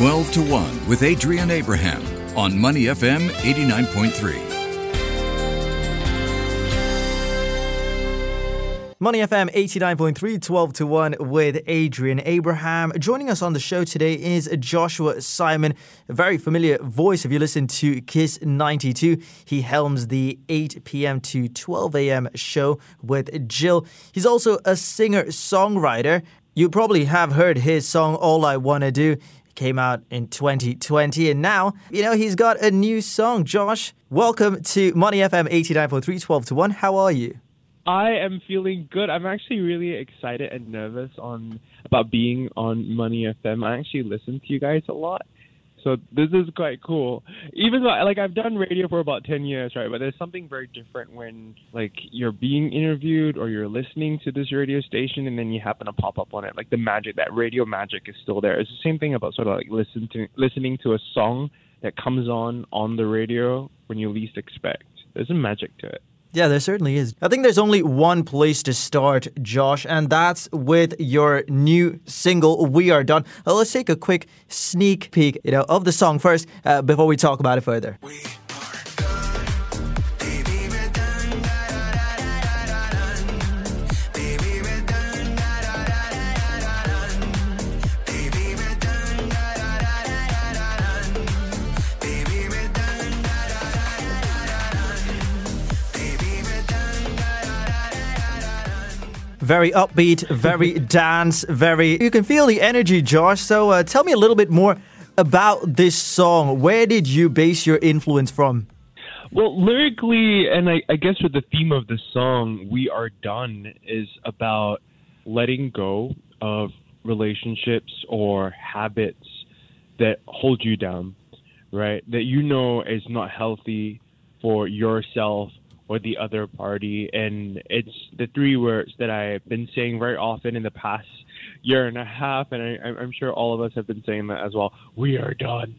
12 to 1 with Adrian Abraham on Money FM 89.3. Money FM 89.3, 12 to 1 with Adrian Abraham. Joining us on the show today is Joshua Simon, a very familiar voice if you listen to Kiss 92. He helms the 8 p.m. to 12 a.m. show with Jill. He's also a singer songwriter. You probably have heard his song All I Wanna Do. Came out in 2020, and now, you know, he's got a new song. Josh, welcome to Money FM 89.3, 12 to 1. How are you? I am feeling good. I'm actually really excited and nervous on about being on Money FM. I actually listen to you guys a lot. So this is quite cool. Even though like I've done radio for about 10 years, right? But there's something very different when like you're being interviewed or you're listening to this radio station and then you happen to pop up on it. Like the magic, that radio magic is still there. It's the same thing about sort of like listen to listening to a song that comes on on the radio when you least expect. There's a magic to it. Yeah, there certainly is. I think there's only one place to start, Josh, and that's with your new single, We Are Done. Uh, let's take a quick sneak peek, you know, of the song first uh, before we talk about it further. We- very upbeat, very dance, very. You can feel the energy, Josh. So uh, tell me a little bit more about this song. Where did you base your influence from? Well, lyrically, and I, I guess with the theme of the song, We Are Done, is about letting go of relationships or habits that hold you down, right? That you know is not healthy for yourself or the other party. And it's the three words that I've been saying very often in the past year and a half, and I, am sure all of us have been saying that as well. We are done.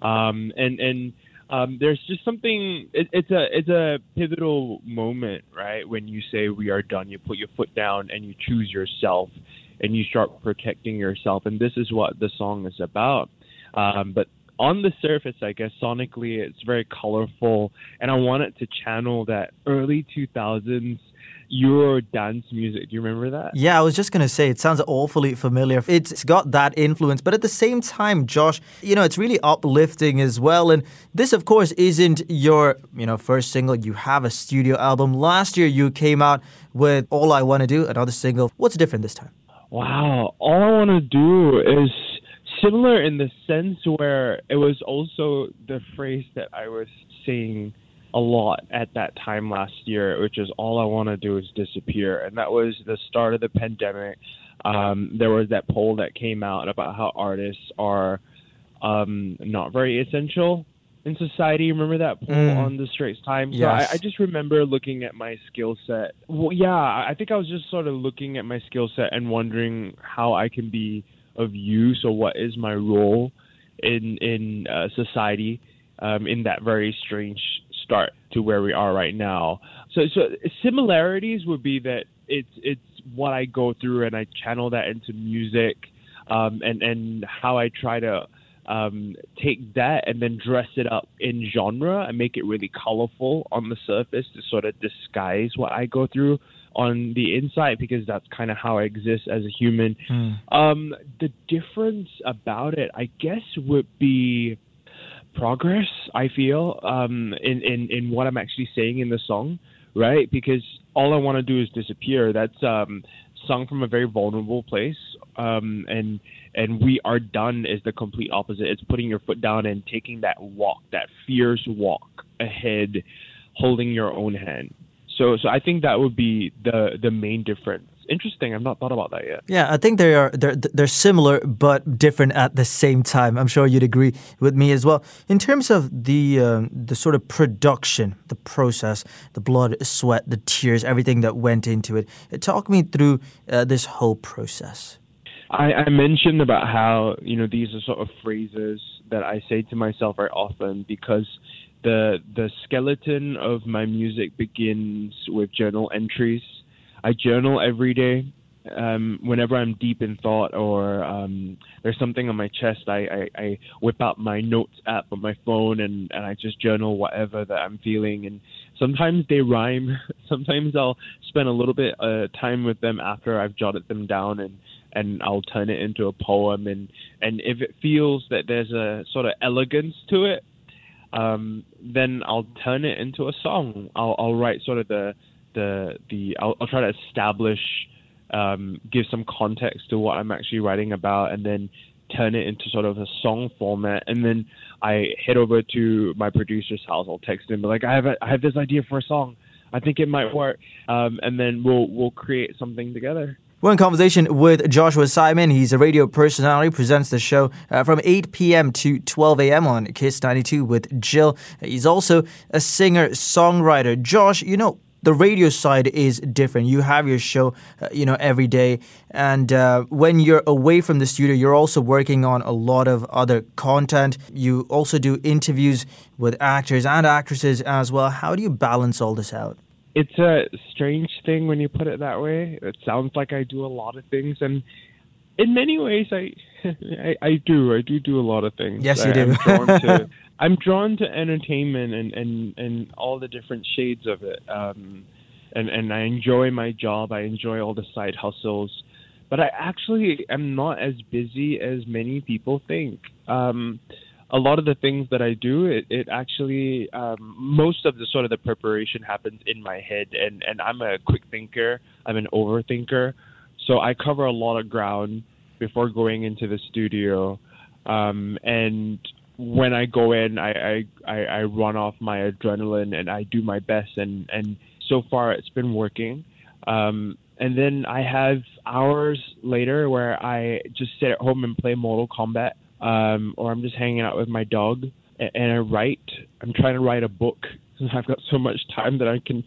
Um, and and um, there's just something. It, it's a it's a pivotal moment, right? When you say we are done, you put your foot down and you choose yourself, and you start protecting yourself. And this is what the song is about. Um, but on the surface, I guess sonically, it's very colorful, and I wanted to channel that early 2000s Euro dance music. Do you remember that? Yeah, I was just going to say, it sounds awfully familiar. It's got that influence, but at the same time, Josh, you know, it's really uplifting as well. And this, of course, isn't your, you know, first single. You have a studio album. Last year, you came out with All I Want to Do, another single. What's different this time? Wow. All I want to do is similar in the sense where it was also the phrase that I was saying a lot at that time last year, which is all I want to do is disappear. And that was the start of the pandemic. Um, there was that poll that came out about how artists are um, not very essential in society. Remember that poll mm. on the Straits Times? Yes. So I, I, just remember looking at my skill set. Well, yeah, I think I was just sort of looking at my skill set and wondering how I can be – of use or what is my role in in uh, society um, in that very strange start to where we are right now. So so similarities would be that it's it's what I go through and I channel that into music um, and and how I try to um, take that and then dress it up in genre and make it really colorful on the surface to sort of disguise what I go through on the inside because that's kind of how I exist as a human. Mm. Um, the difference about it, I guess, would be progress. I feel um, in in in what I'm actually saying in the song, right? Because all I want to do is disappear. That's um, sung from a very vulnerable place, um, and and we are done is the complete opposite. It's putting your foot down and taking that walk, that fierce walk ahead, holding your own hand. So, so I think that would be the the main difference. Interesting. I've not thought about that yet. Yeah, I think they are they're they're similar but different at the same time. I'm sure you'd agree with me as well. In terms of the um, the sort of production, the process, the blood, sweat, the tears, everything that went into it. Talk me through uh, this whole process. I, I mentioned about how you know these are sort of phrases that I say to myself very often because the the skeleton of my music begins with journal entries. I journal every day, um, whenever I'm deep in thought or um, there's something on my chest, I, I, I whip out my notes app on my phone and, and I just journal whatever that I'm feeling. And sometimes they rhyme. Sometimes I'll spend a little bit uh, time with them after I've jotted them down and and I'll turn it into a poem. And and if it feels that there's a sort of elegance to it, um, then I'll turn it into a song. I'll, I'll write sort of the the the I'll, I'll try to establish um, give some context to what I'm actually writing about, and then turn it into sort of a song format. And then I head over to my producer's house. I'll text him like, I have a, I have this idea for a song. I think it might work. Um, and then we'll we'll create something together. We're in conversation with Joshua Simon. He's a radio personality, presents the show uh, from 8 p.m. to 12 a.m. on Kiss 92 with Jill. He's also a singer songwriter. Josh, you know, the radio side is different. You have your show, uh, you know, every day, and uh, when you're away from the studio, you're also working on a lot of other content. You also do interviews with actors and actresses as well. How do you balance all this out? It's a strange thing when you put it that way. It sounds like I do a lot of things, and in many ways, I I, I do. I do do a lot of things. Yes, you I, do. I'm drawn to I'm drawn to entertainment and and and all the different shades of it. Um, and and I enjoy my job. I enjoy all the side hustles, but I actually am not as busy as many people think. Um, a lot of the things that I do, it, it actually um, most of the sort of the preparation happens in my head, and and I'm a quick thinker. I'm an overthinker, so I cover a lot of ground before going into the studio. Um, and when I go in, I, I, I run off my adrenaline and I do my best. And, and so far, it's been working. Um, and then I have hours later where I just sit at home and play Mortal Kombat, um, or I'm just hanging out with my dog and, I write. I'm trying to write a book. I've got so much time that I can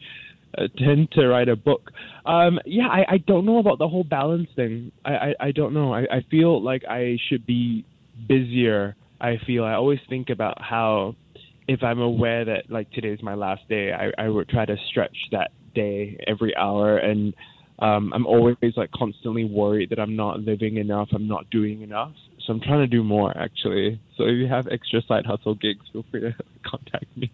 uh, tend to write a book. Um, yeah, I, I don't know about the whole balance thing. I, I, I don't know. I, I feel like I should be busier I feel I always think about how if I'm aware that like today's my last day, I, I would try to stretch that day every hour and um, I'm always like constantly worried that I'm not living enough, I'm not doing enough. So I'm trying to do more actually. So if you have extra side hustle gigs, feel free to contact me.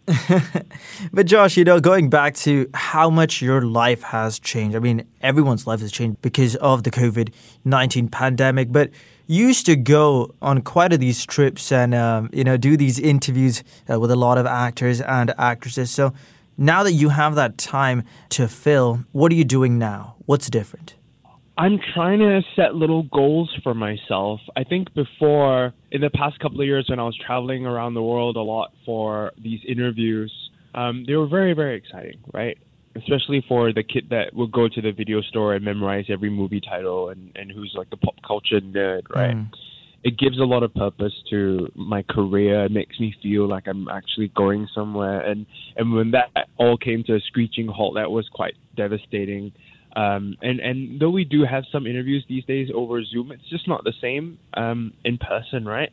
but Josh, you know, going back to how much your life has changed. I mean, everyone's life has changed because of the COVID 19 pandemic. But used to go on quite a these trips and um, you know do these interviews uh, with a lot of actors and actresses. So now that you have that time to fill, what are you doing now? What's different? I'm trying to set little goals for myself. I think before, in the past couple of years, when I was traveling around the world a lot for these interviews, um, they were very, very exciting, right? especially for the kid that would go to the video store and memorize every movie title and, and who's like the pop culture nerd, right? Mm. It gives a lot of purpose to my career. It makes me feel like I'm actually going somewhere. And and when that all came to a screeching halt, that was quite devastating. Um, and and though we do have some interviews these days over Zoom, it's just not the same um, in person, right?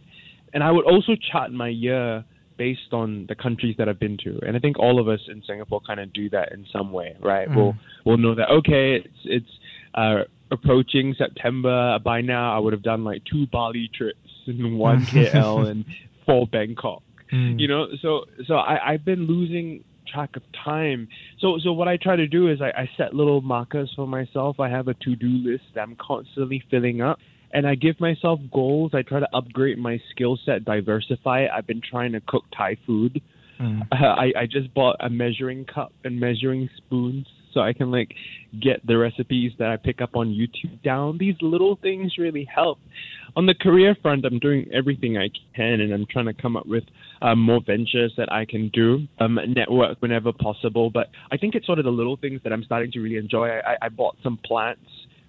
And I would also chart my year based on the countries that I've been to. And I think all of us in Singapore kind of do that in some way, right? Mm. We'll we'll know that okay, it's it's uh, approaching September. By now, I would have done like two Bali trips and one KL and four Bangkok. Mm. You know, so so I, I've been losing track of time. So so what I try to do is I, I set little markers for myself. I have a to do list that I'm constantly filling up and I give myself goals. I try to upgrade my skill set, diversify it. I've been trying to cook Thai food. Mm. Uh, I I just bought a measuring cup and measuring spoons so I can like get the recipes that I pick up on YouTube down. These little things really help. On the career front, I'm doing everything I can, and I'm trying to come up with um, more ventures that I can do, um, network whenever possible. But I think it's sort of the little things that I'm starting to really enjoy. I, I bought some plants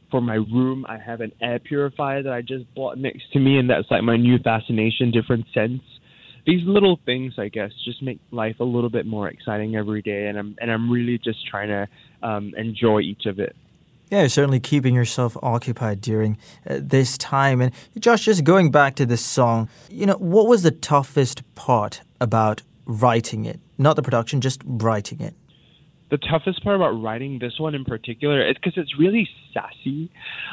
for my room. I have an air purifier that I just bought next to me, and that's like my new fascination, different scents. These little things, I guess, just make life a little bit more exciting every day, and I'm and I'm really just trying to um, enjoy each of it. Yeah, certainly keeping yourself occupied during uh, this time. And Josh, just going back to this song, you know, what was the toughest part about writing it? Not the production, just writing it. the toughest part about writing this one in particular is because it's really sassy.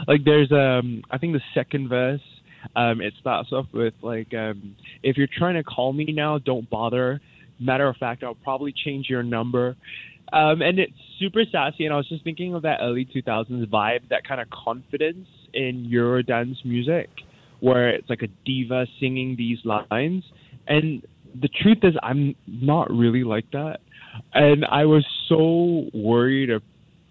Like there's um I think the second verse um it starts off with like um if you're trying to call me now don't bother. Matter of fact, I'll probably change your number. Um and it's super sassy and I was just thinking of that early 2000s vibe, that kind of confidence in Eurodance music where it's like a diva singing these lines and the truth is I'm not really like that and I was so worried of,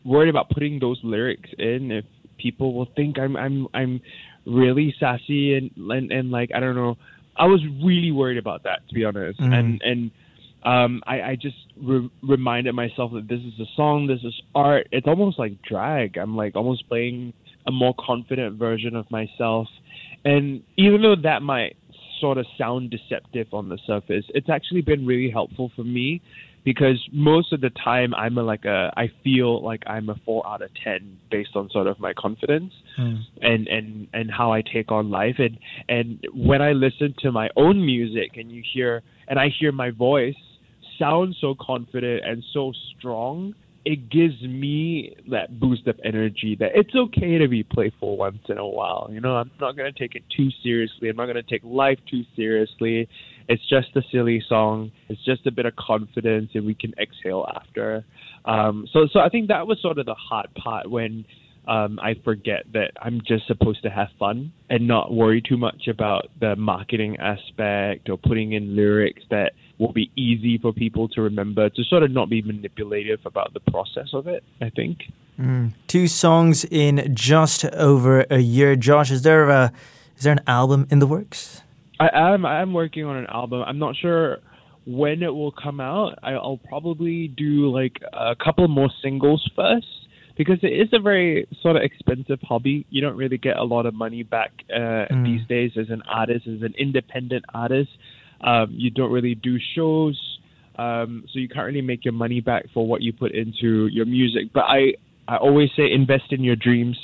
worried about putting those lyrics in if people will think I'm I'm I'm really sassy and and, and like I don't know. I was really worried about that to be honest, mm. and and um, I, I just re- reminded myself that this is a song, this is art. It's almost like drag. I'm like almost playing a more confident version of myself, and even though that might sort of sound deceptive on the surface, it's actually been really helpful for me because most of the time I'm a, like a I feel like I'm a four out of ten based on sort of my confidence mm. and and and how I take on life and and when I listen to my own music and you hear and I hear my voice sound so confident and so strong it gives me that boost of energy that it's okay to be playful once in a while. You know, I'm not going to take it too seriously. I'm not going to take life too seriously. It's just a silly song. It's just a bit of confidence, and we can exhale after. Um, so, so I think that was sort of the hard part when um, I forget that I'm just supposed to have fun and not worry too much about the marketing aspect or putting in lyrics that will be easy for people to remember to sort of not be manipulative about the process of it, I think. Mm. Two songs in just over a year. Josh, is there a is there an album in the works? I am I am working on an album. I'm not sure when it will come out. I'll probably do like a couple more singles first because it is a very sort of expensive hobby. You don't really get a lot of money back uh, mm. these days as an artist, as an independent artist. Um, you don't really do shows, um, so you can't really make your money back for what you put into your music. But I, I always say invest in your dreams.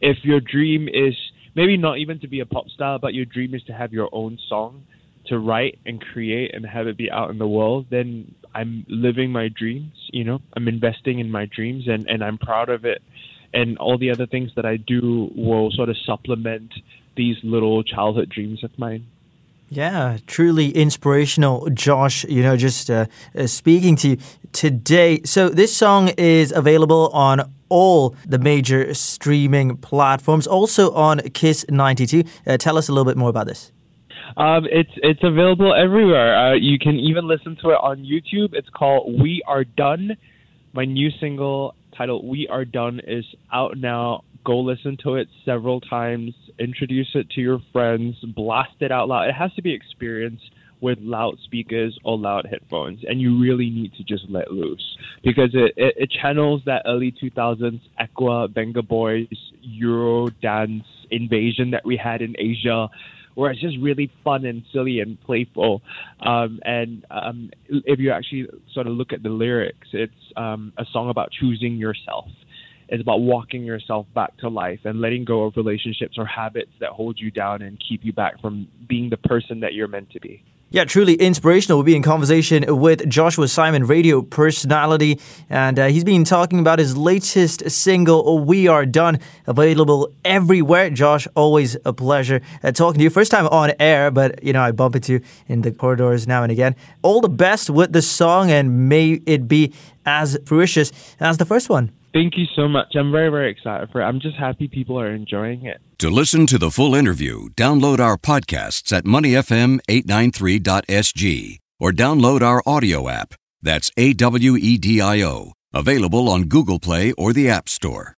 If your dream is maybe not even to be a pop star, but your dream is to have your own song to write and create and have it be out in the world, then I'm living my dreams, you know, I'm investing in my dreams and, and I'm proud of it. And all the other things that I do will sort of supplement these little childhood dreams of mine. Yeah, truly inspirational, Josh. You know, just uh, uh, speaking to you today. So, this song is available on all the major streaming platforms, also on Kiss 92. Uh, tell us a little bit more about this. Um, it's it's available everywhere. Uh, you can even listen to it on YouTube. It's called "We Are Done." My new single titled "We Are Done" is out now. Go listen to it several times. Introduce it to your friends. Blast it out loud. It has to be experienced with loudspeakers or loud headphones, and you really need to just let loose because it, it, it channels that early 2000s Aqua, Vengaboys, Euro dance invasion that we had in Asia where it's just really fun and silly and playful. Um, and um, if you actually sort of look at the lyrics, it's um, a song about choosing yourself. It's about walking yourself back to life and letting go of relationships or habits that hold you down and keep you back from being the person that you're meant to be. Yeah, truly inspirational. We'll be in conversation with Joshua Simon, radio personality, and uh, he's been talking about his latest single, We Are Done, available everywhere. Josh, always a pleasure uh, talking to you. First time on air, but you know, I bump into you in the corridors now and again. All the best with the song, and may it be as fruitious as the first one. Thank you so much. I'm very, very excited for it. I'm just happy people are enjoying it. To listen to the full interview, download our podcasts at moneyfm893.sg or download our audio app. That's A W E D I O, available on Google Play or the App Store.